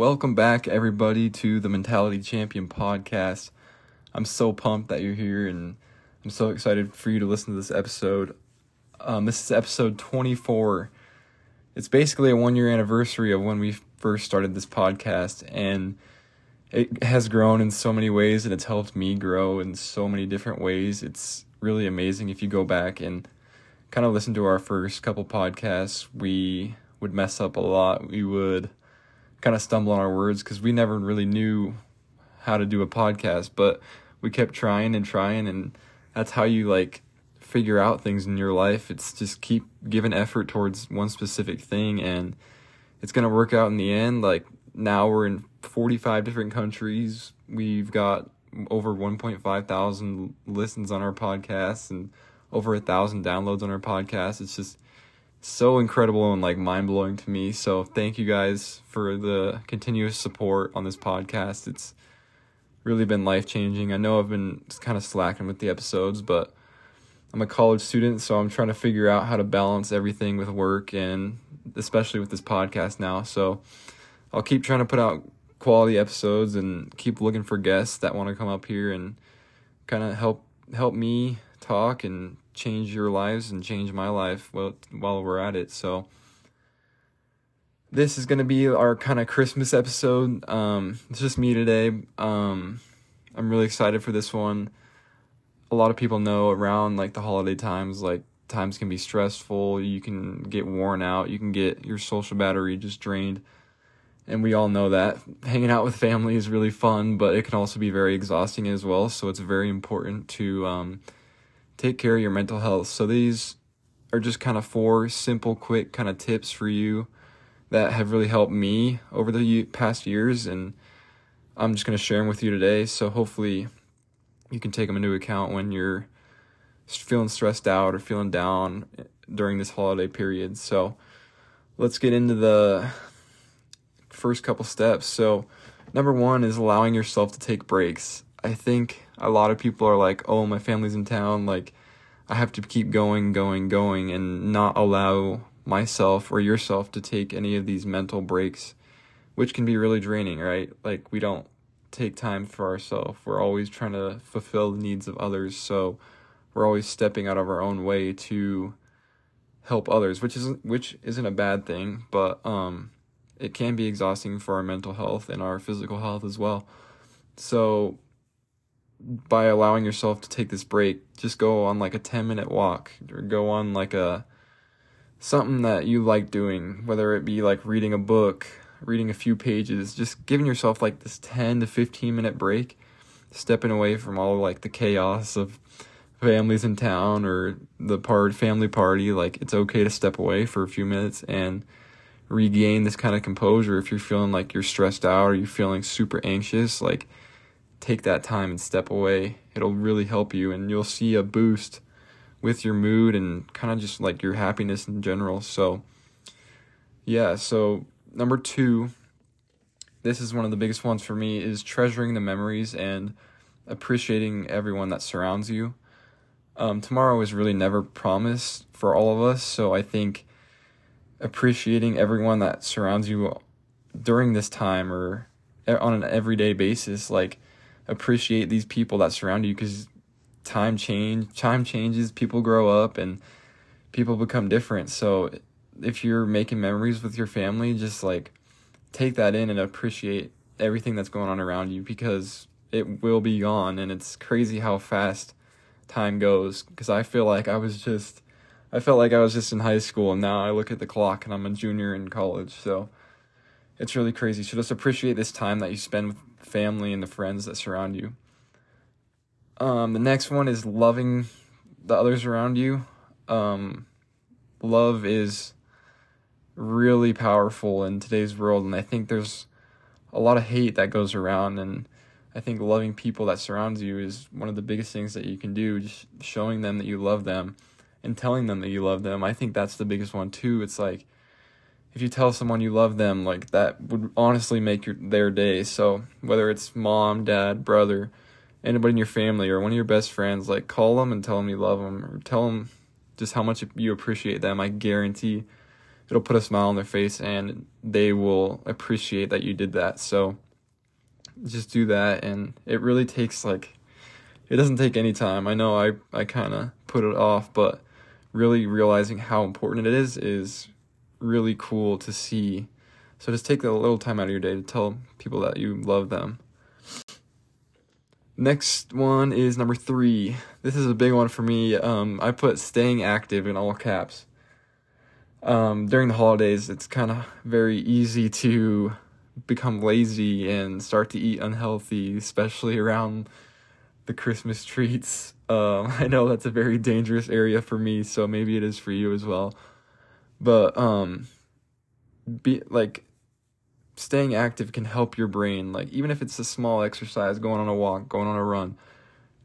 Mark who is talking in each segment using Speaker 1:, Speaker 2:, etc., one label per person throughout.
Speaker 1: Welcome back, everybody, to the Mentality Champion podcast. I'm so pumped that you're here, and I'm so excited for you to listen to this episode. Um, this is episode 24. It's basically a one year anniversary of when we first started this podcast, and it has grown in so many ways, and it's helped me grow in so many different ways. It's really amazing if you go back and kind of listen to our first couple podcasts. We would mess up a lot. We would kind of stumble on our words because we never really knew how to do a podcast, but we kept trying and trying, and that's how you like figure out things in your life. It's just keep giving effort towards one specific thing, and it's gonna work out in the end. Like now we're in 45 different countries. We've got over 1.5 thousand listens on our podcast and over a thousand downloads on our podcast. It's just so incredible and like mind blowing to me. So thank you guys for the continuous support on this podcast. It's really been life changing. I know I've been kind of slacking with the episodes, but I'm a college student, so I'm trying to figure out how to balance everything with work and especially with this podcast now. So I'll keep trying to put out quality episodes and keep looking for guests that want to come up here and kind of help help me talk and change your lives and change my life while while we're at it. So this is gonna be our kind of Christmas episode. Um, it's just me today. Um, I'm really excited for this one. A lot of people know around like the holiday times, like times can be stressful. You can get worn out. You can get your social battery just drained. And we all know that hanging out with family is really fun, but it can also be very exhausting as well. So it's very important to um, take care of your mental health. So these are just kind of four simple, quick kind of tips for you that have really helped me over the past years, and I'm just going to share them with you today. So hopefully you can take them into account when you're feeling stressed out or feeling down eh, during this holiday period. So let's get into the first couple steps. So number one is allowing yourself to take breaks. I think a lot of people are like, oh, my family's in town. Like, I have to keep going, going, going, and not allow myself or yourself to take any of these mental breaks, which can be really draining, right? Like, we don't take time for ourselves. We're always trying to fulfill the needs of others. So, we're always stepping out of our own way to help others, which isn't which isn't a bad thing, but um, it can be exhausting for our mental health and our physical health as well. So by allowing yourself to take this break, just go on like a 10 minute walk or go on like a something that you like doing, whether it be like reading a book, reading a few pages, just giving yourself like this 10 to 15 minute break, stepping away from all like the chaos of families in town or the part family party, like it's okay to step away for a few minutes and regain this kind of composure if you're feeling like you're stressed out or you're feeling super anxious, like take that time and step away. It'll really help you, and you'll see a boost with your mood and kind of just like your happiness in general. So, yeah, so number two, this is one of the biggest ones for me, is treasuring the memories and appreciating everyone that surrounds you. Um, tomorrow is really never promised for all of us, so I think appreciating everyone that surrounds you during this time or on an everyday basis, like appreciate these people that surround you because time change time changes people grow up and people become different. So if you're making memories with your family just like take that in and appreciate everything that's going on around you because it will be gone and it's crazy how fast time goes. Because i feel like i was just i felt like i was just in high school and now i look at the clock and i'm a junior in college so it's really crazy so just appreciate this time that you spend with family and the friends that surround you. Um, the next one is loving the others around you. Um, love is really powerful in today's world, and I think there's a lot of hate that goes around, and I think loving people that surrounds you is one of the biggest things that you can do. Just showing them that you love them and telling them that you love them. I think that's the biggest one too. It's like if you tell someone you love them, like that would honestly make your their day. So whether it's mom, dad, brother, anybody in your family or one of your best friends, like call them and tell them you love them or tell them just how much you appreciate them. I guarantee it'll put a smile on their face and they will appreciate that you did that. So just do that and it really takes like it doesn't take any time. I know I I kind of put it off, but really realizing how important it is is really cool to see. So just take a little time out of your day to tell people that you love them. Next one is number three. This is a big one for me. Um, I put staying active in all caps. Um, during the holidays, it's kind of very easy to become lazy and start to eat unhealthy, especially around the Christmas treats. Um, I know that's a very dangerous area for me, so maybe it is for you as well. But um, be like staying active can help your brain. Like even if it's a small exercise, going on a walk, going on a run,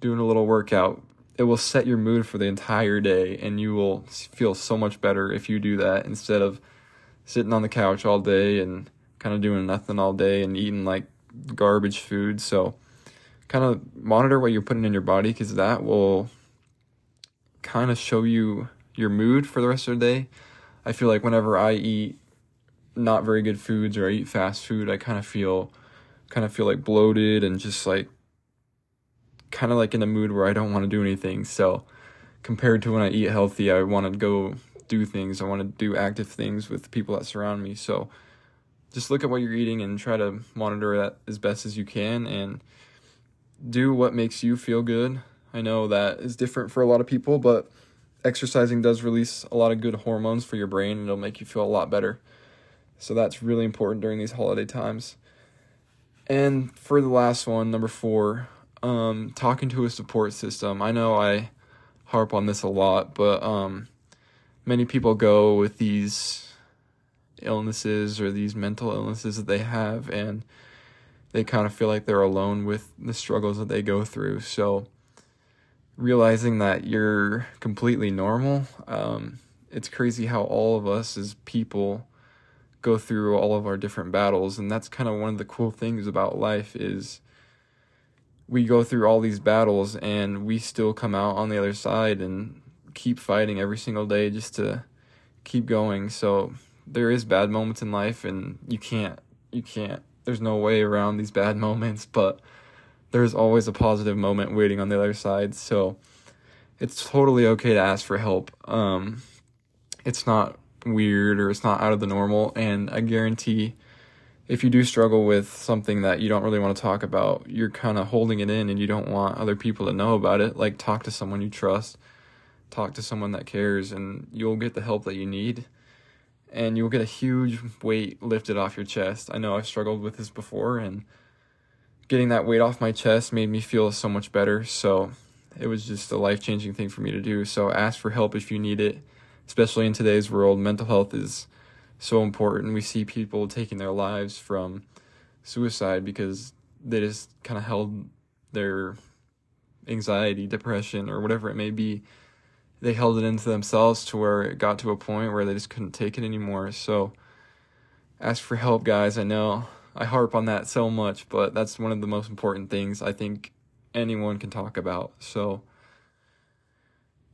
Speaker 1: doing a little workout, it will set your mood for the entire day, and you will feel so much better if you do that instead of sitting on the couch all day and kind of doing nothing all day and eating like garbage food. So kind of monitor what you're putting in your body because that will kind of show you your mood for the rest of the day. I feel like whenever I eat not very good foods or I eat fast food, I kind of feel kind of feel like bloated and just like kind of like in a mood where I don't want to do anything. So compared to when I eat healthy, I want to go do things. I want to do active things with people that surround me. So just look at what you're eating and try to monitor that as best as you can and do what makes you feel good. I know that is different for a lot of people, but exercising does release a lot of good hormones for your brain and it'll make you feel a lot better. So that's really important during these holiday times. And for the last one, number four, um, talking to a support system. I know I harp on this a lot, but um, many people go with these illnesses or these mental illnesses that they have, and they kind of feel like they're alone with the struggles that they go through. So, realizing that you're completely normal, um, it's crazy how all of us as people go through all of our different battles and that's kind of one of the cool things about life is we go through all these battles and we still come out on the other side and keep fighting every single day just to keep going. So there is bad moments in life and you can't you can't there's no way around these bad moments but there's always a positive moment waiting on the other side so it's totally okay to ask for help um it's not weird or it's not out of the normal. And I guarantee if you do struggle with something that you don't really want to talk about, you're kind of holding it in and you don't want other people to know about it. Like, talk to someone you trust, talk to someone that cares, and you'll get the help that you need. And you'll get a huge weight lifted off your chest. I know I've struggled with this before, and getting that weight off my chest made me feel so much better. So, it was just a life changing thing for me to do. So, ask for help if you need it especially in today's world, mental health is so important. We see people taking their lives from suicide because they just kind of held their anxiety, depression, or whatever it may be. They held it into themselves to where it got to a point where they just couldn't take it anymore. So, ask for help, guys. I know I harp on that so much, but that's one of the most important things I think anyone can talk about. So,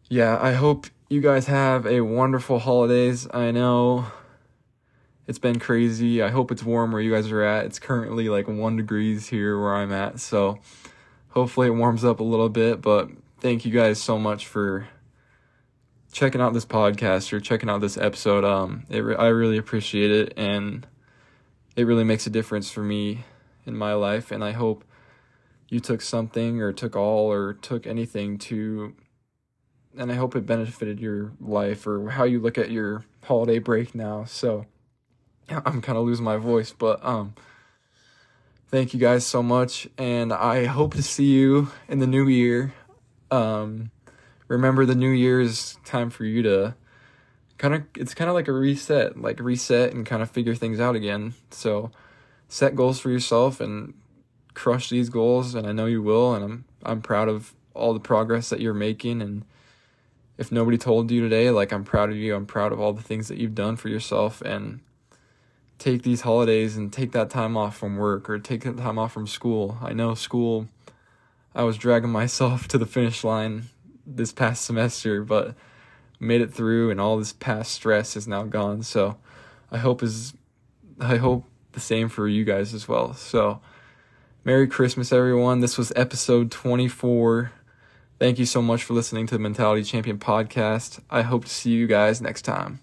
Speaker 1: yeah, I hope you guys have a wonderful holidays. I know it's been crazy. I hope it's warm where you guys are at. It's currently like one degrees here where I'm at, so hopefully it warms up a little bit. But thank you guys so much for checking out this podcast or checking out this episode. Um, it I really appreciate it, and it really makes a difference for me in my life. And I hope you took something or took all or took anything to and I hope it benefited your life or how you look at your holiday break now. So I'm kind of losing my voice, but um thank you guys so much and I hope to see you in the new year. Um remember the new year is time for you to kind of it's kind of like a reset, like reset and kind of figure things out again. So set goals for yourself and crush these goals and I know you will and I'm I'm proud of all the progress that you're making and if nobody told you today, like I'm proud of you. I'm proud of all the things that you've done for yourself and take these holidays and take that time off from work or take that time off from school. I know school I was dragging myself to the finish line this past semester, but made it through, and all this past stress is now gone. So I hope is I hope the same for you guys as well. So Merry Christmas, everyone. This was episode 24. Thank you so much for listening to the Mentality Champion podcast. I hope to see you guys next time.